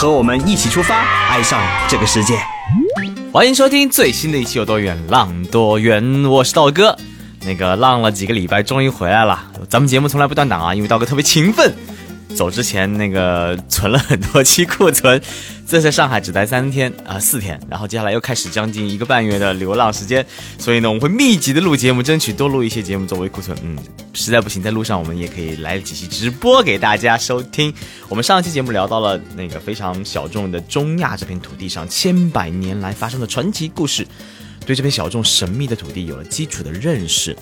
和我们一起出发，爱上这个世界。欢迎收听最新的一期有多远浪多远，我是道哥。那个浪了几个礼拜，终于回来了。咱们节目从来不断档啊，因为道哥特别勤奋。走之前那个存了很多期库存，这在上海只待三天啊四天，然后接下来又开始将近一个半月的流浪时间，所以呢我们会密集的录节目，争取多录一些节目作为库存。嗯，实在不行在路上我们也可以来几期直播给大家收听。我们上期节目聊到了那个非常小众的中亚这片土地上千百年来发生的传奇故事。对这片小众神秘的土地有了基础的认识，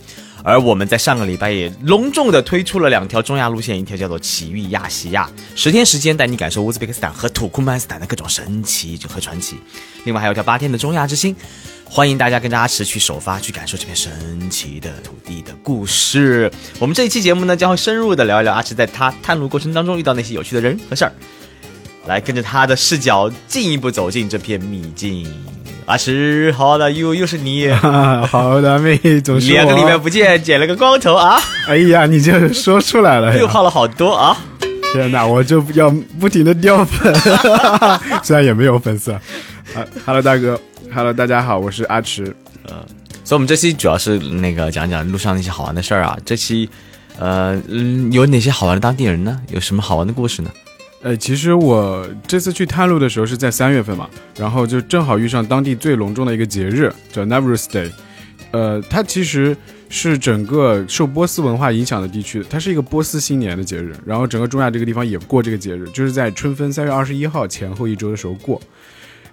而我们在上个礼拜也隆重的推出了两条中亚路线，一条叫做奇遇亚细亚，十天时间带你感受乌兹别克斯坦和土库曼斯坦的各种神奇和传奇；另外还有条八天的中亚之星，欢迎大家跟着阿驰去首发，去感受这片神奇的土地的故事。我们这一期节目呢，将会深入的聊一聊阿驰在他探路过程当中遇到那些有趣的人和事儿，来跟着他的视角进一步走进这片秘境。阿石，好的，又又是你，好的，妹，总是两个礼拜不见，剪了个光头啊！哎呀，你就说出来了，又胖了好多啊！天哪，我就要不停的掉粉，虽然也没有粉丝。啊，Hello 大哥，Hello 大家好，我是阿池。呃，所以我们这期主要是那个讲讲路上那些好玩的事儿啊。这期，呃，嗯，有哪些好玩的当地人呢？有什么好玩的故事呢？呃，其实我这次去探路的时候是在三月份嘛，然后就正好遇上当地最隆重的一个节日，叫 Nowruz Day。呃，它其实是整个受波斯文化影响的地区，它是一个波斯新年的节日。然后整个中亚这个地方也过这个节日，就是在春分三月二十一号前后一周的时候过。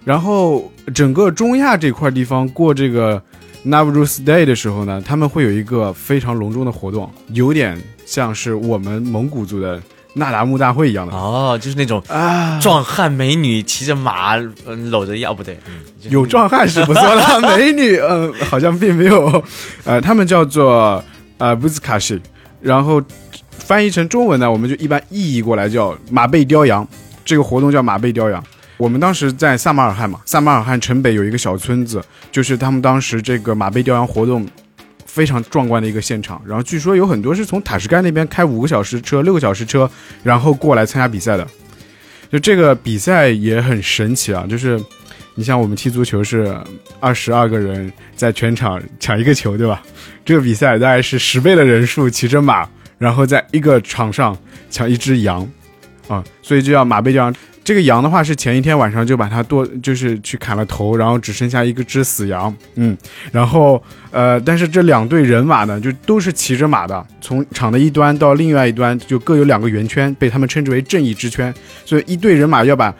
然后整个中亚这块地方过这个 Nowruz Day 的时候呢，他们会有一个非常隆重的活动，有点像是我们蒙古族的。那达慕大会一样的哦，就是那种啊，壮汉美女骑着马，嗯，搂着腰，不对，有壮汉是不错的，美女，嗯，好像并没有，呃，他们叫做呃布兹卡西，然后翻译成中文呢，我们就一般意译过来叫马背雕羊，这个活动叫马背雕羊。我们当时在萨马尔罕嘛，萨马尔罕城北有一个小村子，就是他们当时这个马背雕羊活动。非常壮观的一个现场，然后据说有很多是从塔什干那边开五个小时车、六个小时车，然后过来参加比赛的。就这个比赛也很神奇啊，就是你像我们踢足球是二十二个人在全场抢一个球，对吧？这个比赛大概是十倍的人数骑着马，然后在一个场上抢一只羊，啊，所以就叫马背叫。这个羊的话是前一天晚上就把它剁，就是去砍了头，然后只剩下一个只死羊，嗯，然后呃，但是这两队人马呢，就都是骑着马的，从场的一端到另外一端就各有两个圆圈，被他们称之为正义之圈，所以一队人马要把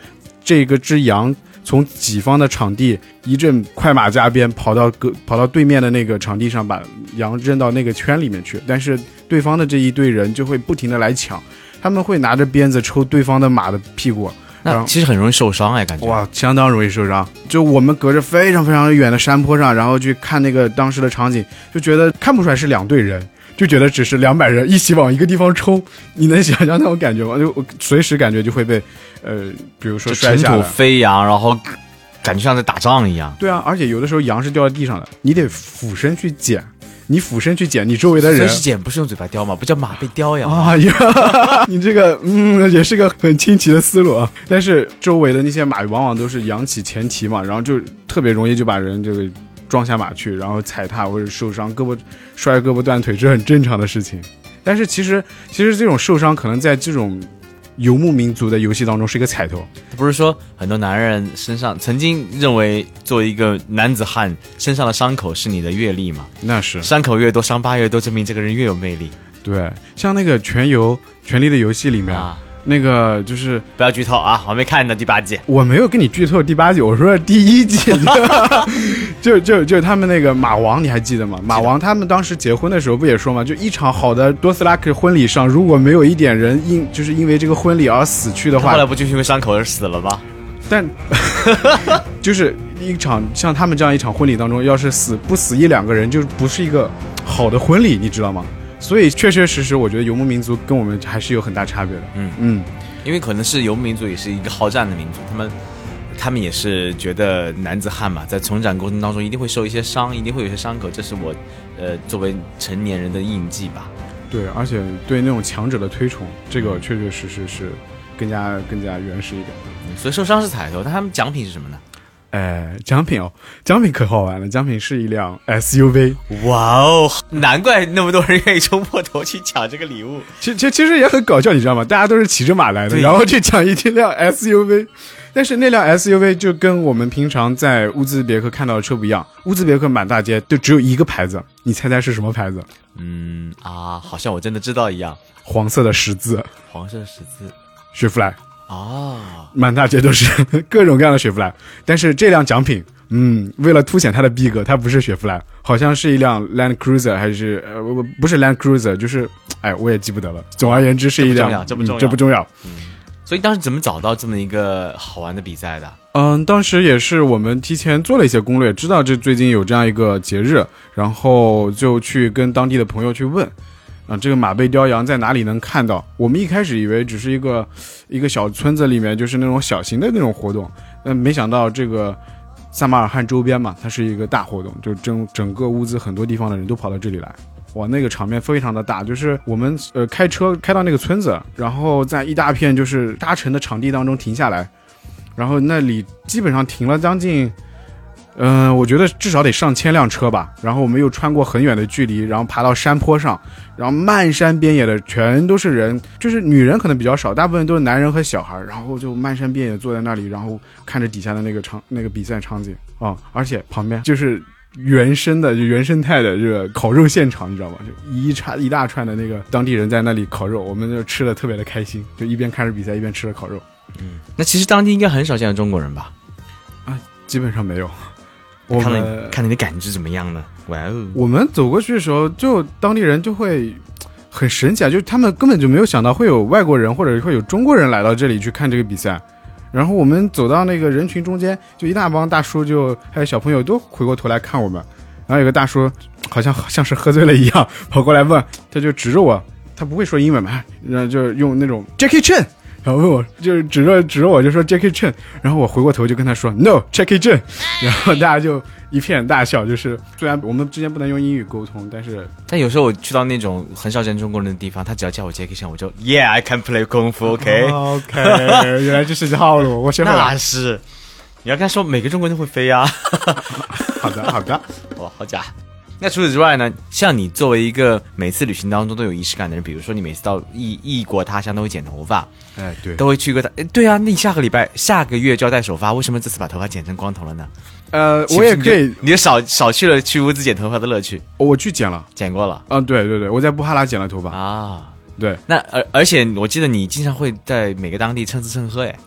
这个只羊从己方的场地一阵快马加鞭跑到各跑到对面的那个场地上，把羊扔到那个圈里面去，但是对方的这一队人就会不停的来抢，他们会拿着鞭子抽对方的马的屁股。那其实很容易受伤哎，感觉哇，相当容易受伤。就我们隔着非常非常远的山坡上，然后去看那个当时的场景，就觉得看不出来是两队人，就觉得只是两百人一起往一个地方冲。你能想象那种感觉吗？就我随时感觉就会被，呃，比如说尘土飞扬，然后感觉像在打仗一样。对啊，而且有的时候羊是掉在地上的，你得俯身去捡。你俯身去捡，你周围的人。是捡，不是用嘴巴叼吗？不叫马被叼呀？啊呀，你这个嗯，也是个很清奇的思路啊。但是周围的那些马往往都是扬起前蹄嘛，然后就特别容易就把人这个撞下马去，然后踩踏或者受伤，胳膊摔胳膊断腿，这很正常的事情。但是其实其实这种受伤可能在这种。游牧民族的游戏当中是一个彩头，不是说很多男人身上曾经认为作为一个男子汉身上的伤口是你的阅历吗？那是伤口越多，伤疤越多，证明这个人越有魅力。对，像那个《全游权力的游戏》里面啊。那个就是不要剧透啊！我没看到第八季，我没有跟你剧透第八季，我说第一季，就就就他们那个马王，你还记得吗？马王他们当时结婚的时候不也说吗？就一场好的多斯拉克婚礼上，如果没有一点人因就是因为这个婚礼而死去的话，后来不就是因为伤口而死了吗？但 就是一场像他们这样一场婚礼当中，要是死不死一两个人，就不是一个好的婚礼，你知道吗？所以确确实实，我觉得游牧民族跟我们还是有很大差别的。嗯嗯，因为可能是游牧民族也是一个好战的民族，他们他们也是觉得男子汉嘛，在成长过程当中一定会受一些伤，一定会有些伤口，这是我呃作为成年人的印记吧。对，而且对那种强者的推崇，这个确确实实是更加更加原始一点。所以受伤是彩头，但他们奖品是什么呢？哎，奖品哦，奖品可好玩了，奖品是一辆 SUV。哇哦，难怪那么多人愿意冲破头去抢这个礼物。其其其实也很搞笑，你知道吗？大家都是骑着马来的，然后去抢一辆 SUV。但是那辆 SUV 就跟我们平常在乌兹别克看到的车不一样，乌兹别克满大街就只有一个牌子，你猜猜是什么牌子？嗯啊，好像我真的知道一样，黄色的十字，黄色十字。雪佛兰，哦，满大街都是各种各样的雪佛兰。但是这辆奖品，嗯，为了凸显它的逼格，它不是雪佛兰，好像是一辆 Land Cruiser，还是呃不不不是 Land Cruiser，就是哎我也记不得了。总而言之是一辆，这不重要嗯这不重要。所以当时怎么找到这么一个好玩的比赛的？嗯，当时也是我们提前做了一些攻略，知道这最近有这样一个节日，然后就去跟当地的朋友去问，啊，这个马背雕羊在哪里能看到？我们一开始以为只是一个一个小村子里面，就是那种小型的那种活动，但没想到这个萨马尔罕周边嘛，它是一个大活动，就整整个乌兹很多地方的人都跑到这里来。哇，那个场面非常的大，就是我们呃开车开到那个村子，然后在一大片就是搭乘的场地当中停下来，然后那里基本上停了将近，嗯、我觉得至少得上千辆车吧。然后我们又穿过很远的距离，然后爬到山坡上，然后漫山遍野的全都是人，就是女人可能比较少，大部分都是男人和小孩，然后就漫山遍野坐在那里，然后看着底下的那个场那个比赛场景啊、而且旁边就是。原生的就原生态的这个烤肉现场，你知道吗？就一串一大串的那个当地人在那里烤肉，我们就吃的特别的开心，就一边看着比赛一边吃着烤肉。嗯那其实当地应该很少见到中国人吧？啊基本上没有。我看看你的感知怎么样呢？哇哦，我们走过去的时候，就当地人就会很神奇啊，就是他们根本就没有想到会有外国人或者会有中国人来到这里去看这个比赛。然后我们走到那个人群中间，就一大帮大叔就还有小朋友都回过头来看我们。然后有个大叔好像像是喝醉了一样跑过来问，他就指着我，他不会说英文嘛，然后就用那种 Jackie Chan，然后问我，就是指着指着我就说 Jackie Chan，然后我回过头就跟他说 No Jackie Chan，然后大家就一片大笑。就是虽然我们之间不能用英语沟通，但是但有时候我去到那种很少见中国人的地方，他只要叫我 Jackie Chan，我就 Yeah I can play 功夫，OK？OK，原来这是套路，我学会了。那是，你要跟他说每个中国人都会飞啊。好的，好的。哇，好假！那除此之外呢？像你作为一个每次旅行当中都有仪式感的人，比如说你每次到异异国他乡都会剪头发，哎，对，都会去一个哎，对啊，那你下个礼拜下个月就要戴首发，为什么这次把头发剪成光头了呢？呃，我也可以，你就少少去了去屋子剪头发的乐趣，我去剪了。剪过了嗯，对对对，我在布哈拉剪了头发。啊。对，那而而且我记得你经常会在每个当地蹭吃蹭喝哎，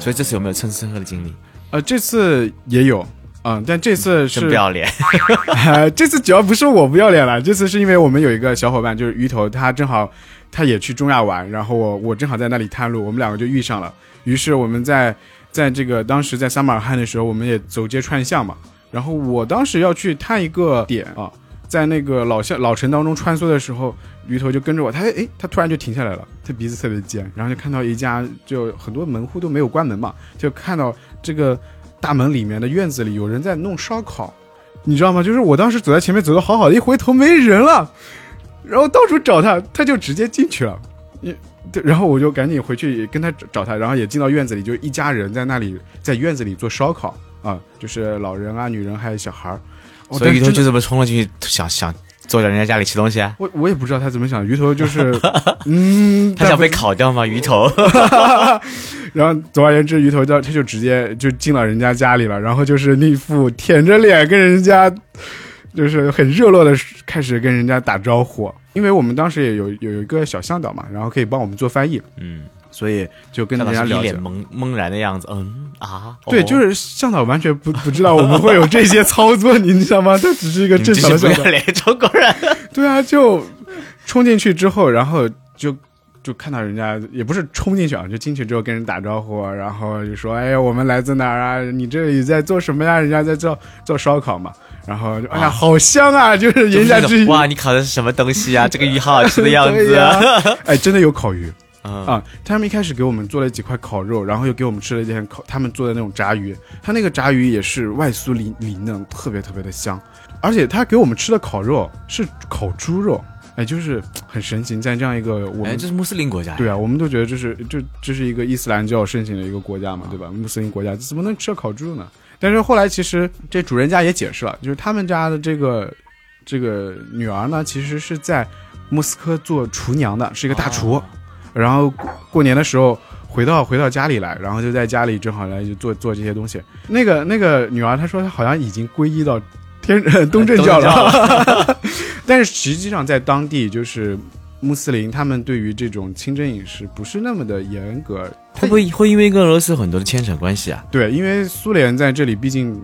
所以这次有没有蹭吃蹭喝的经历？呃，这次也有。啊、但这次真是不要脸！呃，这次主要不是我不要脸了，这次是因为我们有一个小伙伴，就是鱼头，他正好他也去中亚玩，然后我我正好在那里探路，我们两个就遇上了。于是我们在在这个当时在撒马尔罕的时候，我们也走街串巷嘛。然后我当时要去探一个点啊，在那个老巷老城当中穿梭的时候，鱼头就跟着我，他诶，他突然就停下来了，他鼻子特别尖，然后就看到一家就很多门户都没有关门嘛，就看到这个大门里面的院子里有人在弄烧烤。你知道吗？就是我当时走在前面走的好好的，一回头没人了，然后到处找他，他就直接进去了。然后我就赶紧回去跟他找找他，然后也进到院子里，就一家人在那里在院子里做烧烤啊，就是老人啊、女人还有小孩儿。哦所以鱼头就这么冲了进去，想想坐在人家家里吃东西啊？我我也不知道他怎么想，鱼头就是 嗯，他想被烤掉吗？鱼头？然后总而言之，鱼头就他就直接就进了人家家里了，然后就是那副舔着脸跟人家，就是很热络的开始跟人家打招呼。因为我们当时也有有一个小向导嘛，然后可以帮我们做翻译，嗯，所以就跟大家了解脸。懵懵然的样子。嗯啊，对，就是向导完全不不知道我们会有这些操作，你知道吗？他只是一个正常的向导。是不要脸中国人。对啊，就冲进去之后，然后就就看到人家也不是冲进去啊，就进去之后跟人打招呼啊，然后就说：“哎呀，我们来自哪儿啊？你这里在做什么呀？”人家在做做烧烤嘛，然后就哎呀，好香啊！就是人家哇，你烤的是什么东西啊？这个鱼好好吃的样子。对呀哎，真的有烤鱼嗯啊！他们一开始给我们做了几块烤肉，然后又给我们吃了一点烤他们做的那种炸鱼，他那个炸鱼也是外酥里里嫩，特别特别的香，而且他给我们吃的烤肉是烤猪肉，哎，就是很神奇，在这样一个我哎，们这是穆斯林国家。对啊，我们都觉得这是这这是一个伊斯兰教盛行的一个国家嘛，对吧？穆斯林国家怎么能吃烤猪呢？但是后来其实这主人家也解释了，就是他们家的这个这个女儿呢，其实是在莫斯科做厨娘的，是一个大厨。哦然后过过年的时候回到回到家里来，然后就在家里正好来就做做这些东西。那个那个女儿她说她好像已经皈依到天东正教了，但是实际上在当地就是穆斯林，他们对于这种清真饮食不是那么的严格。会不会会因为跟俄罗斯有很多的牵扯关系啊？对，因为苏联在这里毕竟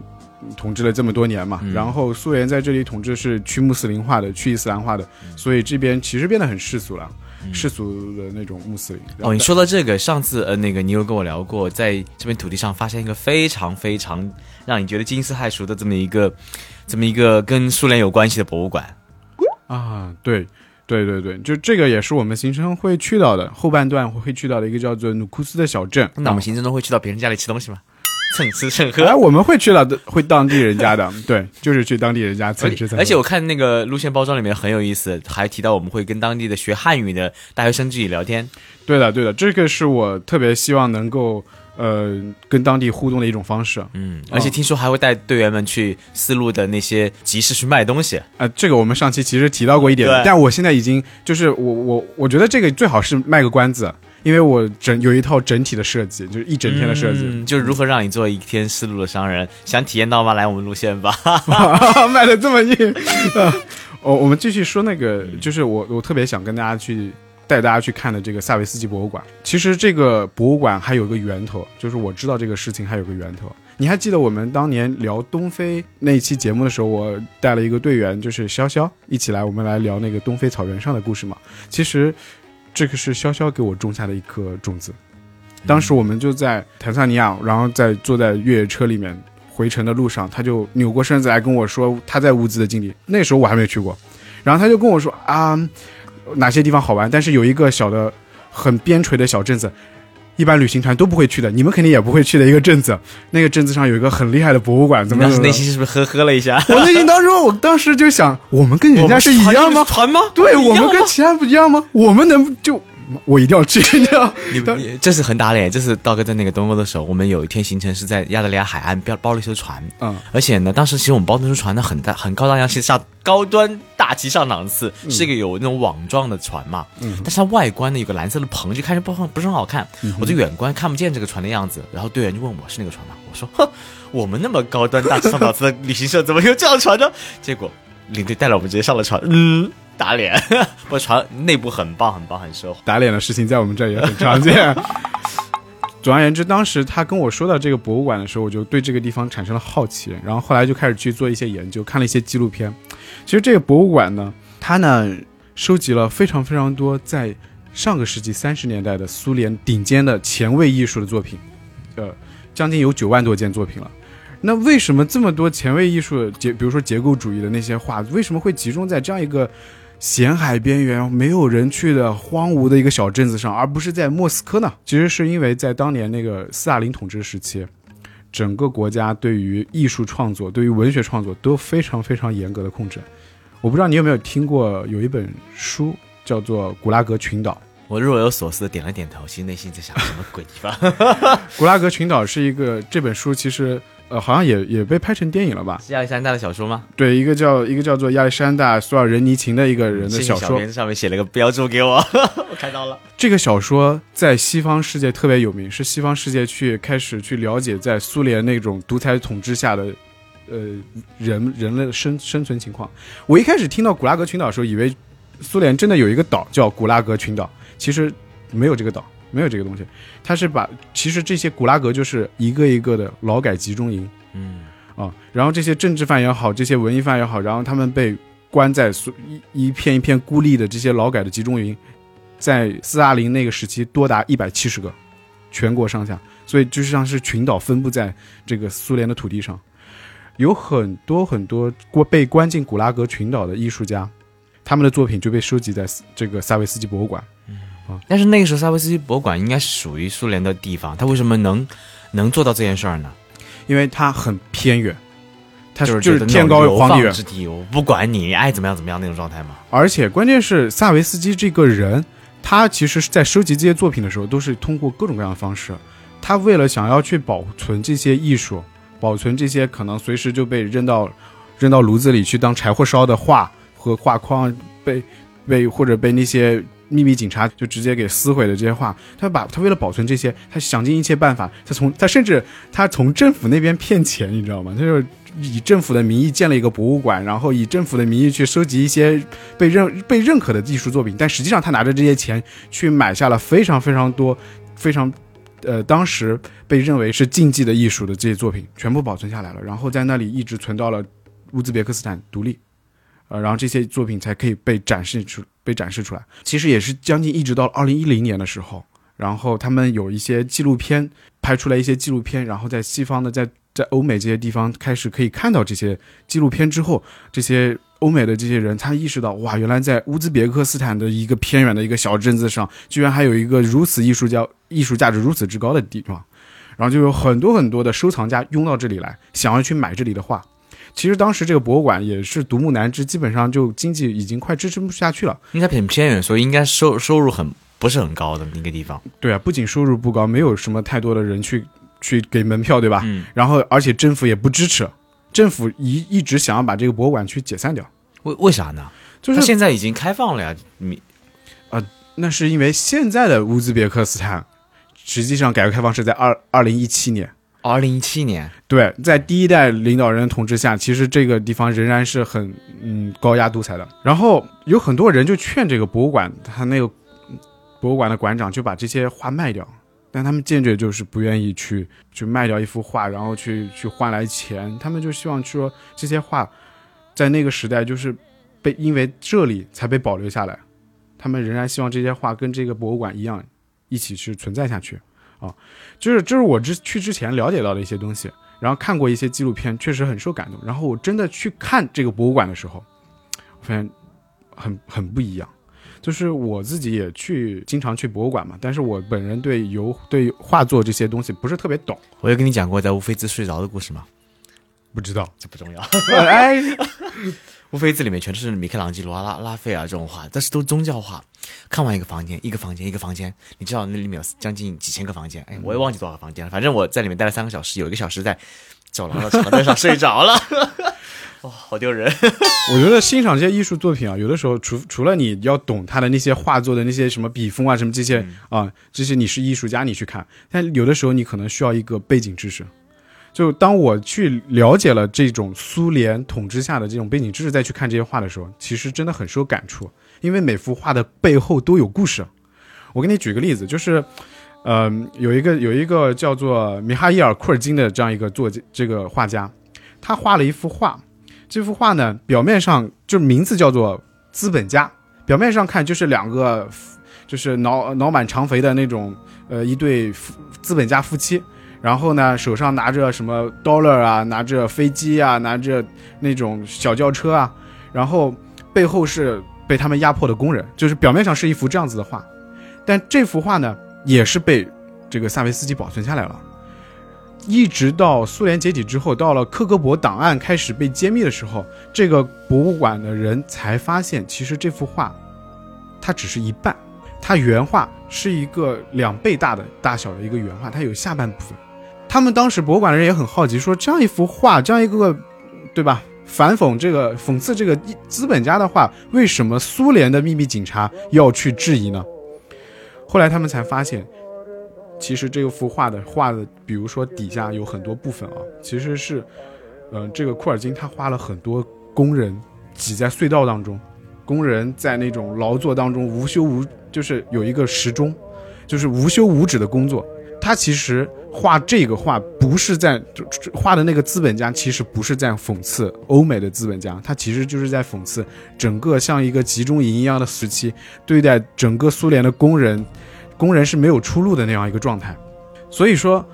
统治了这么多年嘛，嗯然后苏联在这里统治是去穆斯林化的、去伊斯兰化的，所以这边其实变得很世俗了，世俗的那种穆斯林。哦，你说到这个，上次呃，那个你有跟我聊过，在这片土地上发现一个非常非常让你觉得惊世骇俗的这么一个，这么一个跟苏联有关系的博物馆。啊，对。对对对，就这个也是我们行程会去到的，后半段会去到的一个叫做努库斯的小镇。那我们行程中会去到别人家里吃东西吗？蹭吃蹭喝。哎，我们会去到的，会当地人家的，对，就是去当地人家蹭吃蹭喝。而且我看那个路线包装里面很有意思，还提到我们会跟当地的学汉语的大学生自己聊天。对的对的，这个是我特别希望能够呃跟当地互动的一种方式。嗯，而且听说还会带队员们去丝路的那些集市去卖东西。啊、这个我们上期其实提到过一点对，但我现在已经就是我我我觉得这个最好是卖个关子，因为我整有一套整体的设计，就是一整天的设计，嗯，就是如何让你做一天丝路的商人，想体验到吗？来我们路线吧。卖的这么硬。呃，我我们继续说那个，就是我我特别想跟大家去带大家去看的这个萨维斯基博物馆。其实这个博物馆还有一个源头，就是我知道这个事情还有个源头。你还记得我们当年聊东非那一期节目的时候，我带了一个队员，就是潇潇，一起来，我们来聊那个东非草原上的故事吗。其实这个是潇潇给我种下的一颗种子。当时我们就在坦桑尼亚，然后在坐在越野车里面回程的路上，他就扭过身子来跟我说他在乌兹的经历。那时候我还没去过，然后他就跟我说啊，哪些地方好玩，但是有一个小的很边陲的小镇子。一般旅行团都不会去的，你们肯定也不会去的一个镇子。那个镇子上有一个很厉害的博物馆，怎么当时内心是不是呵呵了一下？我内心当中，我当时就想，我们跟人家是一样吗？团吗？对我们跟其他不一样吗？我们能就我一定要去，你知道？你当你这是很打脸。这是道哥在那个东欧的时候，我们有一天行程是在亚得里亚海岸包包了一艘船，嗯，而且呢，当时其实我们包那艘船呢很大很高大上，其实上高端大气上档次，是一个有那种网状的船嘛。嗯但是它外观呢有个蓝色的棚，就看着不很不是很好看。我就远观看不见这个船的样子，然后队员就问我是那个船吗？我说哼，我们那么高端大气上档次的旅行社怎么有这样的船呢？结果领队带了我们直接上了船，嗯，打脸。我船内部很棒很棒很奢华。打脸的事情在我们这儿也很常见。总而言之，当时他跟我说到这个博物馆的时候，我就对这个地方产生了好奇，然后后来就开始去做一些研究，看了一些纪录片。其实这个博物馆呢，它呢收集了非常非常多在上个世纪三十年代的苏联顶尖的前卫艺术的作品，呃，将近有九万多件作品了。那为什么这么多前卫艺术结，比如说结构主义的那些画，为什么会集中在这样一个咸海边缘、没有人去的荒芜的一个小镇子上，而不是在莫斯科呢？其实是因为在当年那个斯大林统治时期，整个国家对于艺术创作、对于文学创作都非常非常严格的控制。我不知道你有没有听过有一本书叫做《古拉格群岛》。我若有所思的点了点头，其实内心在想什么鬼地方？古拉格群岛是一个这本书，其实呃好像也也被拍成电影了吧？是亚历山大的小说吗？对，一个叫一个叫做亚历山大·苏尔仁尼琴的一个人的小说。小编上面写了个标注给我，我看到了。这个小说在西方世界特别有名，是西方世界去开始去了解在苏联那种独裁统治下的，呃，人人类的生生存情况。我一开始听到古拉格群岛的时候，以为苏联真的有一个岛叫古拉格群岛，其实没有这个岛，没有这个东西。他是把其实这些古拉格就是一个一个的劳改集中营。嗯，啊，然后这些政治犯也好，这些文艺犯也好，然后他们被关在苏一一片一片孤立的这些劳改的集中营，在斯大林那个时期多达一百七十个，全国上下，所以就像是群岛分布在这个苏联的土地上，有很多很多过被关进古拉格群岛的艺术家，他们的作品就被收集在这个萨维斯基博物馆。但是那个时候萨维斯基博物馆应该是属于苏联的地方，他为什么能能做到这件事儿呢？因为它很偏远，它就是就是天高流放皇帝远，之地，我不管你爱怎么样怎么样那种状态嘛。而且关键是萨维斯基这个人，他其实是在收集这些作品的时候，都是通过各种各样的方式。他为了想要去保存这些艺术，保存这些可能随时就被扔到扔到炉子里去当柴火烧的画和画框，被被或者被那些秘密警察就直接给撕毁了这些画，他把他为了保存这些，他想尽一切办法，他从他甚至他从政府那边骗钱，你知道吗？他就以政府的名义建了一个博物馆，然后以政府的名义去收集一些被认被认可的艺术作品，但实际上他拿着这些钱去买下了非常非常多非常。呃，当时被认为是禁忌的艺术的这些作品，全部保存下来了，然后在那里一直存到了乌兹别克斯坦独立，呃，然后这些作品才可以被展示出被展示出来。其实也是将近一直到二零一零年的时候，然后他们有一些纪录片拍出来一些纪录片，然后在西方的在在欧美这些地方开始可以看到这些纪录片之后，这些欧美的这些人他意识到，哇，原来在乌兹别克斯坦的一个偏远的一个小镇子上，居然还有一个如此艺术家艺术价值如此之高的地方，然后就有很多很多的收藏家拥到这里来，想要去买这里的画。其实当时这个博物馆也是独木难支，基本上就经济已经快支撑不下去了。应该很偏远，所以应该收收入很不是很高的一个地方。对啊，不仅收入不高，没有什么太多的人去去给门票，对吧？嗯，然后而且政府也不支持，政府一一直想要把这个博物馆去解散掉，为为啥呢？就是它现在已经开放了呀。你那是因为现在的乌兹别克斯坦，实际上改革开放是在二二零一七年。二零一七年，对，在第一代领导人统治下，其实这个地方仍然是很嗯高压独裁的。然后有很多人就劝这个博物馆，他那个博物馆的馆长就把这些画卖掉，但他们坚决就是不愿意去去卖掉一幅画，然后去去换来钱。他们就希望说这些画在那个时代就是被因为这里才被保留下来，他们仍然希望这些画跟这个博物馆一样一起去存在下去。啊，就是这是我之去之前了解到的一些东西，然后看过一些纪录片，确实很受感动。然后我真的去看这个博物馆的时候，我发现很很不一样。就是我自己也去经常去博物馆嘛，但是我本人对油对画作这些东西不是特别懂，我有跟你讲过在乌菲兹睡着的故事吗？不知道。这不重要。哎，乌菲兹里面全都是米开朗基罗啊、拉拉斐尔这种画，但是都宗教画。看完一个房间，一个房间，一个房间，你知道那里面有将近几千个房间，哎，我也忘记多少个房间了。反正我在里面待了三个小时，有一个小时在走廊的长凳上睡着了。哇、好丢人！我觉得欣赏这些艺术作品啊，有的时候除除了你要懂他的那些画作的那些什么笔锋啊，什么这些啊，这些你是艺术家你去看，但有的时候你可能需要一个背景知识。就当我去了解了这种苏联统治下的这种背景知识，再去看这些画的时候，其实真的很受感触，因为每幅画的背后都有故事。我给你举个例子，就是，呃，有一个有一个叫做米哈伊尔·库尔金的这样一个作家这个画家，他画了一幅画，这幅画呢，表面上就名字叫做《资本家》，表面上看就是两个就是脑脑满肠肥的那种呃一对夫资本家夫妻。然后呢，手上拿着什么 dollar 啊，拿着飞机啊，拿着那种小轿车啊，然后背后是被他们压迫的工人，就是表面上是一幅这样子的画，但这幅画呢，也是被这个萨维斯基保存下来了。一直到苏联解体之后，到了克格勃档案开始被揭秘的时候，这个博物馆的人才发现，其实这幅画它只是一半，它原画是一个两倍大的大小的一个原画，它有下半部分。他们当时博物馆的人也很好奇，说这样一幅画，这样一个，对吧？反讽这个讽刺这个资本家的画，为什么苏联的秘密警察要去质疑呢？后来他们才发现，其实这幅画的画的，比如说底下有很多部分啊，其实是，呃，这个库尔金他花了很多工人挤在隧道当中，工人在那种劳作当中无休无，就是有一个时钟，就是无休无止的工作。他其实画这个画不是在画的那个资本家，其实不是在讽刺欧美的资本家，他其实就是在讽刺整个像一个集中营一样的时期，对待整个苏联的工人，工人是没有出路的那样一个状态。所以说，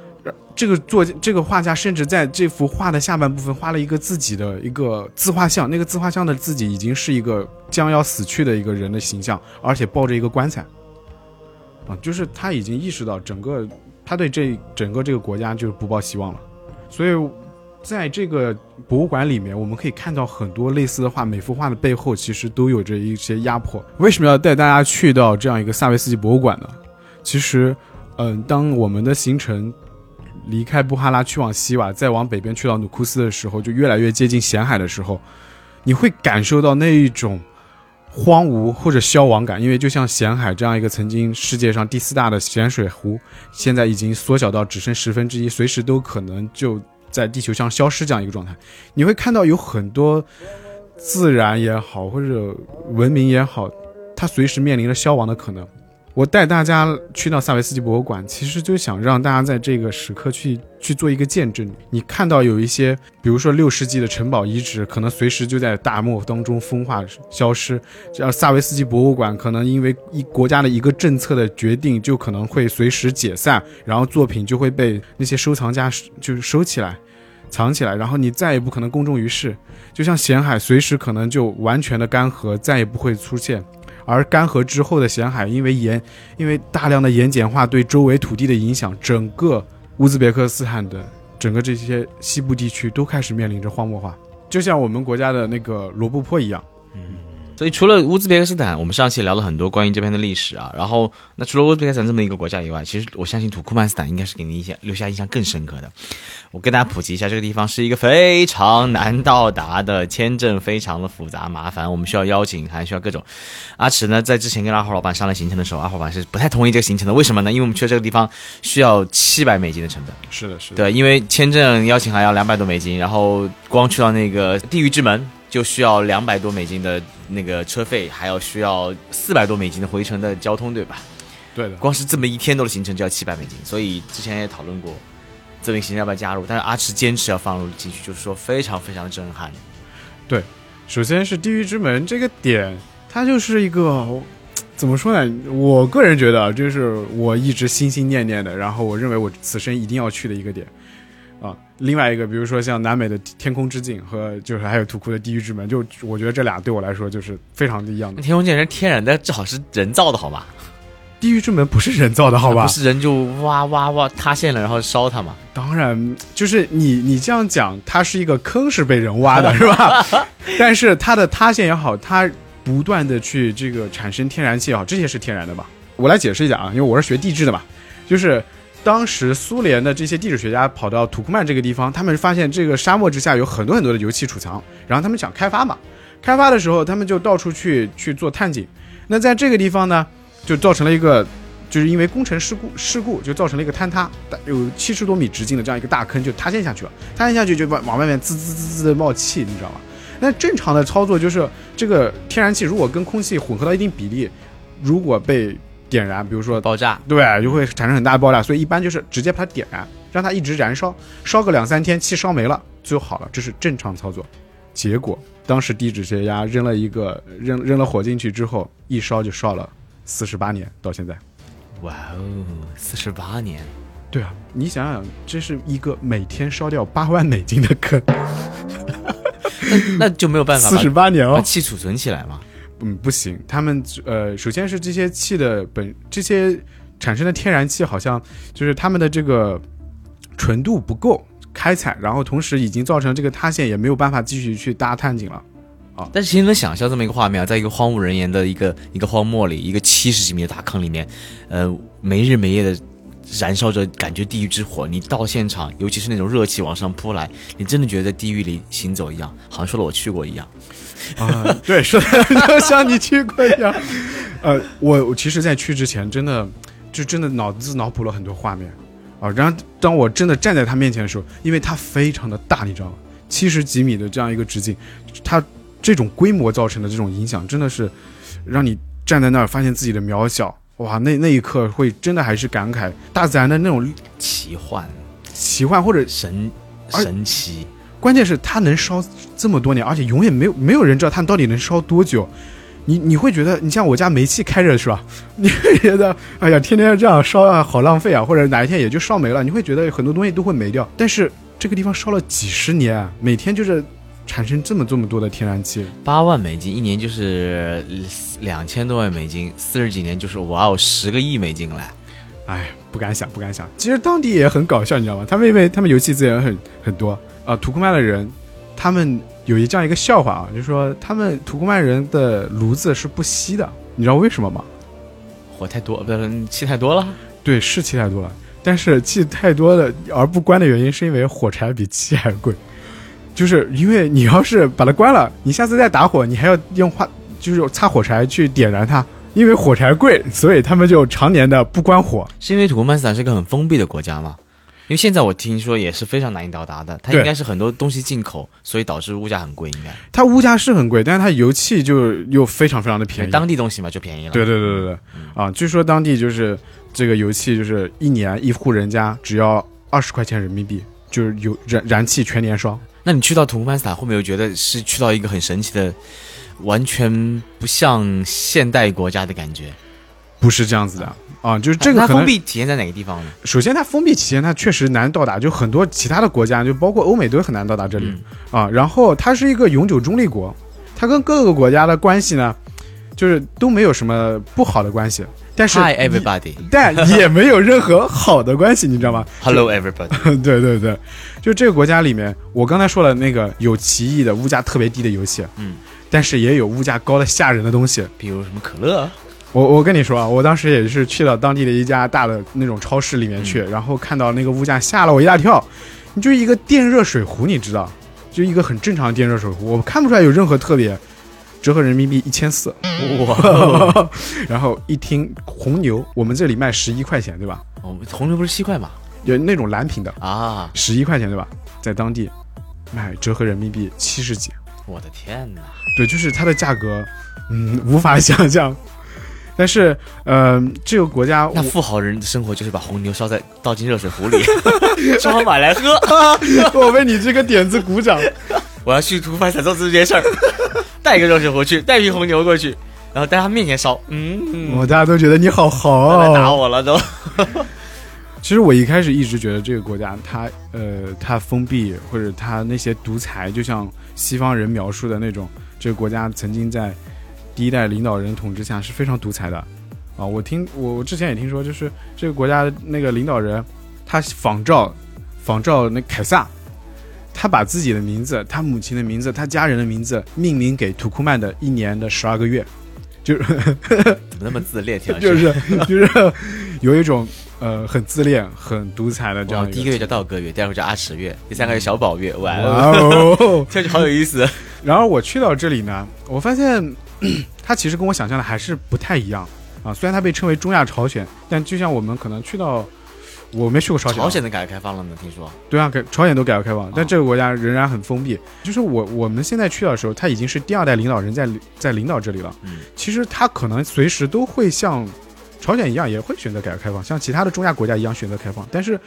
这个作家这个画家甚至在这幅画的下半部分画了一个自己的一个自画像，那个自画像的自己已经是一个将要死去的一个人的形象，而且抱着一个棺材。啊，就是他已经意识到整个他对这整个这个国家就是不抱希望了，所以在这个博物馆里面，我们可以看到很多类似的画，每幅画的背后其实都有着一些压迫。为什么要带大家去到这样一个萨维斯基博物馆呢？其实，嗯，当我们的行程离开布哈拉去往西瓦，再往北边去到努库斯的时候，就越来越接近咸海的时候，你会感受到那一种荒芜或者消亡感，因为就像咸海这样一个曾经世界上第四大的咸水湖，现在已经缩小到只剩十分之一，随时都可能就在地球上消失这样一个状态。你会看到有很多自然也好，或者文明也好，它随时面临着消亡的可能。我带大家去到萨维斯基博物馆，其实就想让大家在这个时刻去去做一个见证。你看到有一些，比如说六世纪的城堡遗址，可能随时就在大漠当中风化消失；像萨维斯基博物馆，可能因为一国家的一个政策的决定，就可能会随时解散，然后作品就会被那些收藏家就是收起来、藏起来，然后你再也不可能公众于世。就像咸海，随时可能就完全的干涸，再也不会出现。而干涸之后的咸海，因为盐，因为大量的盐碱化对周围土地的影响，整个乌兹别克斯坦的整个这些西部地区都开始面临着荒漠化，就像我们国家的那个罗布泊一样。嗯所以除了乌兹别克斯坦，我们上期聊了很多关于这边的历史啊。然后，那除了乌兹别克斯坦这么一个国家以外，其实我相信土库曼斯坦应该是给你印象留下印象更深刻的。我跟大家普及一下，这个地方是一个非常难到达的，签证非常的复杂麻烦，我们需要邀请，还需要各种。阿驰呢，在之前跟二号老板商量行程的时候，二号老板是不太同意这个行程的。为什么呢？因为我们去这个地方需要七百美金的成本。是的，是的。对，因为签证邀请函要两百多美金，然后光去到那个地狱之门就需要两百多美金的那个车费，还要需要四百多美金的回程的交通，对吧？对的。光是这么一天多的行程就要七百美金，所以之前也讨论过这个行程要不要加入，但是阿驰坚持要放入进去，就是说非常非常的震撼。对，首先是地狱之门这个点，它就是一个 怎么说呢？我个人觉得，就是我一直心心念念的，然后我认为我此生一定要去的一个点。啊，另外一个，比如说像南美的天空之镜和就是还有土库的地狱之门，就我觉得这俩对我来说就是非常的一样的那。天空剑是天然的，正好是人造的，好吧？地狱之门不是人造的，好吧？不是人就哇哇哇塌陷了，然后烧它嘛。当然，就是你你这样讲，它是一个坑是被人挖的，是吧？但是它的塌陷也好，它不断的去这个产生天然气也好，这些是天然的吧？我来解释一下啊，因为我是学地质的嘛，就是当时苏联的这些地质学家跑到土库曼这个地方，他们发现这个沙漠之下有很多很多的油气储藏，然后他们想开发嘛，开发的时候他们就到处去去做探井，那在这个地方呢，就造成了一个。就是因为工程事故，事故就造成了一个坍塌，有七十多米直径的这样一个大坑就塌陷下去了，塌陷下去就往往外面滋滋滋滋的冒气，你知道吗？那正常的操作就是这个天然气如果跟空气混合到一定比例，如果被点燃，比如说爆炸，对，就会产生很大的爆炸，所以一般就是直接把它点燃，让它一直燃烧，烧个两三天，气烧没了就好了，这是正常操作。结果当时地质学家扔了一个扔扔了火进去之后，一烧就烧了四十八年，到现在。哇哦，四十八年，对啊，你想想，这是一个每天烧掉八万美金的坑，那就没有办法四十八年哦。把气储存起来嘛。嗯，不行，他们呃，首先是这些气的本这些产生的天然气，好像就是他们的这个纯度不够开采，然后同时已经造成这个塌陷，也没有办法继续去搭探井了啊。但是其实能想象这么一个画面啊，在一个荒无人烟的一个一个荒漠里，一个七十几米的大坑里面，呃，没日没夜的燃烧着，感觉地狱之火。你到现场，尤其是那种热气往上扑来，你真的觉得在地狱里行走一样，好像说了我去过一样。啊，对，是的，就像你去过一样。呃，我我其实，在去之前，真的就真的脑子脑补了很多画面啊。然后，当我真的站在他面前的时候，因为它非常的大，你知道吗？七十几米的这样一个直径，它这种规模造成的这种影响，真的是让你站在那儿发现自己的渺小，哇，那那一刻会真的还是感慨大自然的那种奇幻、奇幻，或者神神奇，关键是它能烧这么多年，而且永远没有没有人知道它到底能烧多久。你你会觉得，你像我家煤气开着是吧？你会觉得，哎呀，天天这样烧啊，好浪费啊，或者哪一天也就烧没了。你会觉得很多东西都会没掉。但是这个地方烧了几十年，每天就是产生这么这么多的天然气。八万美金一年就是两千多万美金，四十几年就是哇哦十个亿美金了。哎，不敢想，不敢想。其实当地也很搞笑，你知道吗？他们因为他们油气资源很很多啊，土库曼的人，他们有一这样一个笑话啊，就是说他们土库曼人的炉子是不熄的，你知道为什么吗？火太多，不是气太多了。对，是气太多了，但是气太多的而不关的原因是因为火柴比气还贵，就是因为你要是把它关了，你下次再打火，你还要用花，就是擦火柴去点燃它。因为火柴贵，所以他们就常年的不关火。是因为土库曼斯坦是个很封闭的国家吗？因为现在我听说也是非常难以到达的，它应该是很多东西进口，所以导致物价很贵，应该。它物价是很贵，但是它油气就又非常非常的便宜。当地东西嘛就便宜了。对对对对对，啊，据说当地就是这个油气，就是一年一户人家只要二十块钱人民币，就是油燃燃气全年烧。那你去到土库曼斯坦，会不会有觉得是去到一个很神奇的，完全不像现代国家的感觉？不是这样子的啊，就是这个它封。闭体现在哪个地方呢？首先，它封闭期间，它确实难到达，就很多其他的国家，就包括欧美都很难到达这里、嗯啊。然后，它是一个永久中立国，它跟各个国家的关系呢，就是都没有什么不好的关系，但是 Hi everybody, 但也没有任何好的关系，你知道吗？hello everybody。对对对，就这个国家里面，我刚才说了那个有奇异的物价特别低的游戏，嗯，但是也有物价高的吓人的东西。比如什么可乐？我我跟你说啊，我当时也是去了当地的一家大的那种超市里面去，然后看到那个物价，吓了我一大跳。你就一个电热水壶，你知道，就一个很正常的电热水壶，我看不出来有任何特别，折合人民币一千四。哇，然后一听红牛，我们这里卖十一块钱，对吧？我们红牛不是七块吗？有那种蓝瓶的，啊，十一块钱，对吧？在当地卖折合人民币七十几。我的天哪！对，就是它的价格，嗯，无法想象。但是，呃，这个国家，那富豪人的生活就是把红牛烧在倒进热水壶里，烧好买来喝。我 我为你这个点子鼓掌。我要去土库曼斯坦做这件事儿，带一个热水壶去，带瓶红牛过去，然后在他面前烧。嗯，我大家都觉得你好豪他来打哦。我了都。其实我一开始一直觉得这个国家它呃它封闭或者它那些独裁，就像西方人描述的那种，这个国家曾经在第一代领导人统治下是非常独裁的啊。我听我我之前也听说，就是这个国家的那个领导人，他仿照仿照那凯撒。他把自己的名字、他母亲的名字、他家人的名字命名给土库曼的一年的十二个月，就是怎么那么自恋？就是就是有一种呃很自恋、很独裁的这样第一个月叫道格月，第二个叫阿什月，第三个叫小宝月。哇哇哦，哦！听上去好有意思。然后我去到这里呢，我发现 它其实跟我想象的还是不太一样啊。虽然它被称为中亚朝鲜，但就像我们可能去到，我没去过朝鲜啊，朝鲜的改革开放了呢，听说。对啊，改朝鲜都改革开放，但这个国家仍然很封闭。就是我我们现在去到的时候，他已经是第二代领导人在在领导这里了。嗯，其实他可能随时都会像朝鲜一样，也会选择改革开放，像其他的中亚国家一样选择开放。但是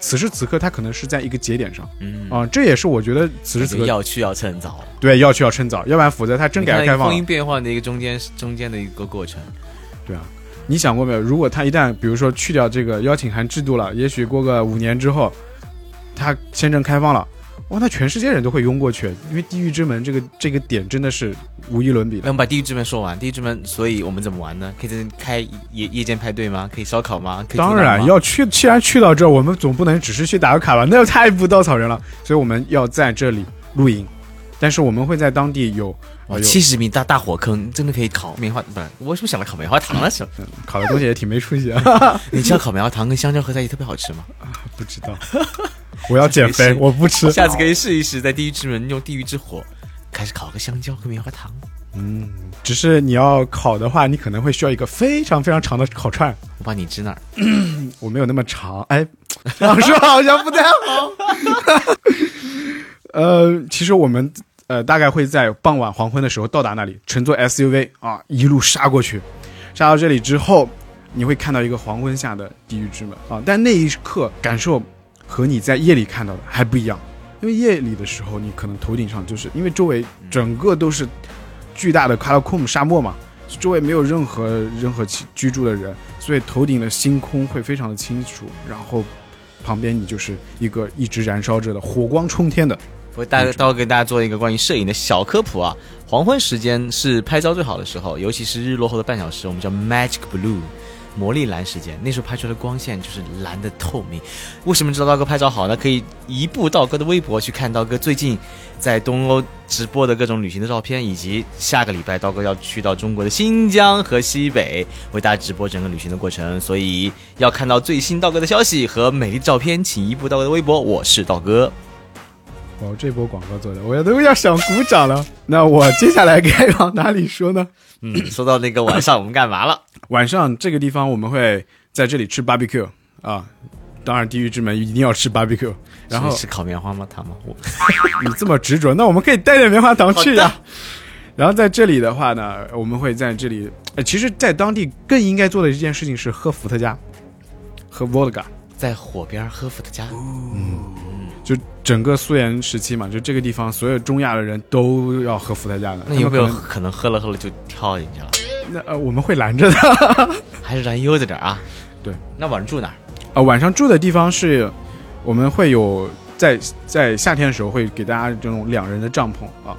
此时此刻，他可能是在一个节点上嗯，啊、这也是我觉得此时此刻要去要趁早，对要去要趁早，要不然否则他真改革开放风云变幻的一个中间中间的一个过程。对啊，你想过没有？如果他一旦比如说去掉这个邀请函制度了，也许过个五年之后，他签证开放了，哇，那全世界人都会拥过去，因为地狱之门这个这个点真的是无与伦比的。那我们把地狱之门说完，地狱之门，所以我们怎么玩呢？可以在开夜夜间派对吗？可以烧烤吗？可以当然要去，既然去到这儿，我们总不能只是去打个卡吧？那太不稻草人了。所以我们要在这里露营，但是我们会在当地有七十米大大火坑，真的可以烤棉花，不是？我为什么想到烤棉花糖了？是？烤的东西也挺没出息啊。你知道烤棉花糖跟香蕉合在一起特别好吃吗？不知道，我要减肥，我不吃。下次可以试一试，在地狱之门用地狱之火开始烤个香蕉和棉花糖。嗯，只是你要烤的话，你可能会需要一个非常非常长的烤串。我帮你支那儿。我没有那么长，哎，这样说好像不太好。呃，其实我们呃大概会在傍晚黄昏的时候到达那里，乘坐 SUV 啊一路杀过去，杀到这里之后你会看到一个黄昏下的地狱之门啊，但那一刻感受和你在夜里看到的还不一样，因为夜里的时候你可能头顶上就是因为周围整个都是巨大的卡拉库姆沙漠嘛，周围没有任何任何居住的人，所以头顶的星空会非常的清楚，然后旁边你就是一个一直燃烧着的火光冲天的。我大待会给大家做一个关于摄影的小科普啊，黄昏时间是拍照最好的时候，尤其是日落后的半小时，我们叫 magic blue。魔力蓝时间，那时候拍出来的光线就是蓝的透明。为什么知道道哥拍照好呢？可以移步道哥的微博去看道哥最近在东欧直播的各种旅行的照片，以及下个礼拜道哥要去到中国的新疆和西北为大家直播整个旅行的过程。所以要看到最新道哥的消息和美丽的照片，请移步道哥的微博。我是道哥。哇，这波广告做的，我都要想鼓掌了。那我接下来该往哪里说呢？嗯，说到那个晚上我们干嘛了？晚上这个地方我们会在这里吃 barbecue 啊，当然地狱之门一定要吃 barbecue。然后是烤棉花吗？糖吗？我 你这么执着，那我们可以带点棉花糖去呀。然后在这里的话呢，我们会在这里，呃，其实，在当地更应该做的一件事情是喝伏特加，喝 vodka，在火边喝伏特加。嗯，就整个苏联时期嘛，就这个地方所有中亚的人都要喝伏特加的。那有没有可可能喝了喝了就跳进去了？那呃，我们会拦着的。还是咱悠着点啊？对，那晚上住哪儿？啊，晚上住的地方是，我们会有在在夏天的时候会给大家这种两人的帐篷啊，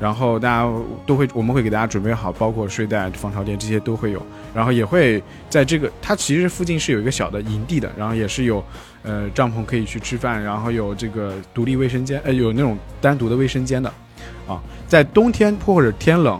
然后大家都会我们会给大家准备好，包括睡袋、防潮垫这些都会有，然后也会在这个它其实附近是有一个小的营地的，然后也是有呃帐篷可以去吃饭，然后有这个独立卫生间，呃有那种单独的卫生间的，啊，在冬天或者天冷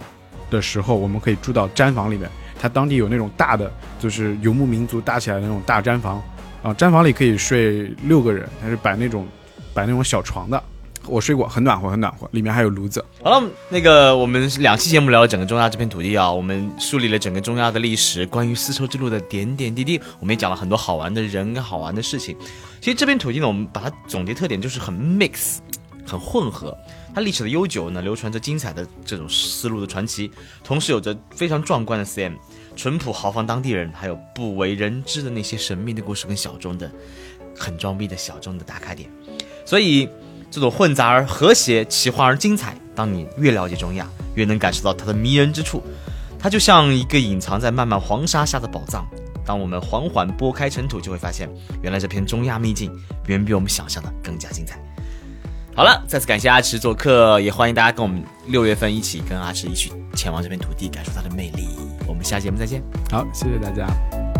的时候，我们可以住到毡房里面。它当地有那种大的，就是游牧民族搭起来的那种大毡房，啊，毡房里可以睡六个人，它是摆那种摆那种小床的。我睡过，很暖和，很暖和，里面还有炉子。好了，那个我们两期节目聊了整个中亚这片土地啊，我们梳理了整个中亚的历史，关于丝绸之路的点点滴滴，我们也讲了很多好玩的人跟好玩的事情。其实这片土地呢，我们把它总结特点就是很 mix，很混合。它历史的悠久呢，流传着精彩的这种丝路的传奇，同时有着非常壮观的 CM，淳朴豪放当地人，还有不为人知的那些神秘的故事跟小众的、很装逼的小众的打卡点。所以这种混杂而和谐、奇幻而精彩。当你越了解中亚，越能感受到它的迷人之处。它就像一个隐藏在漫漫黄沙下的宝藏。当我们缓缓拨开尘土，就会发现，原来这片中亚秘境远比我们想象的更加精彩。好了，再次感谢阿池做客，也欢迎大家跟我们六月份一起跟阿池一起前往这片土地，感受它的魅力。我们下节目再见。好，谢谢大家。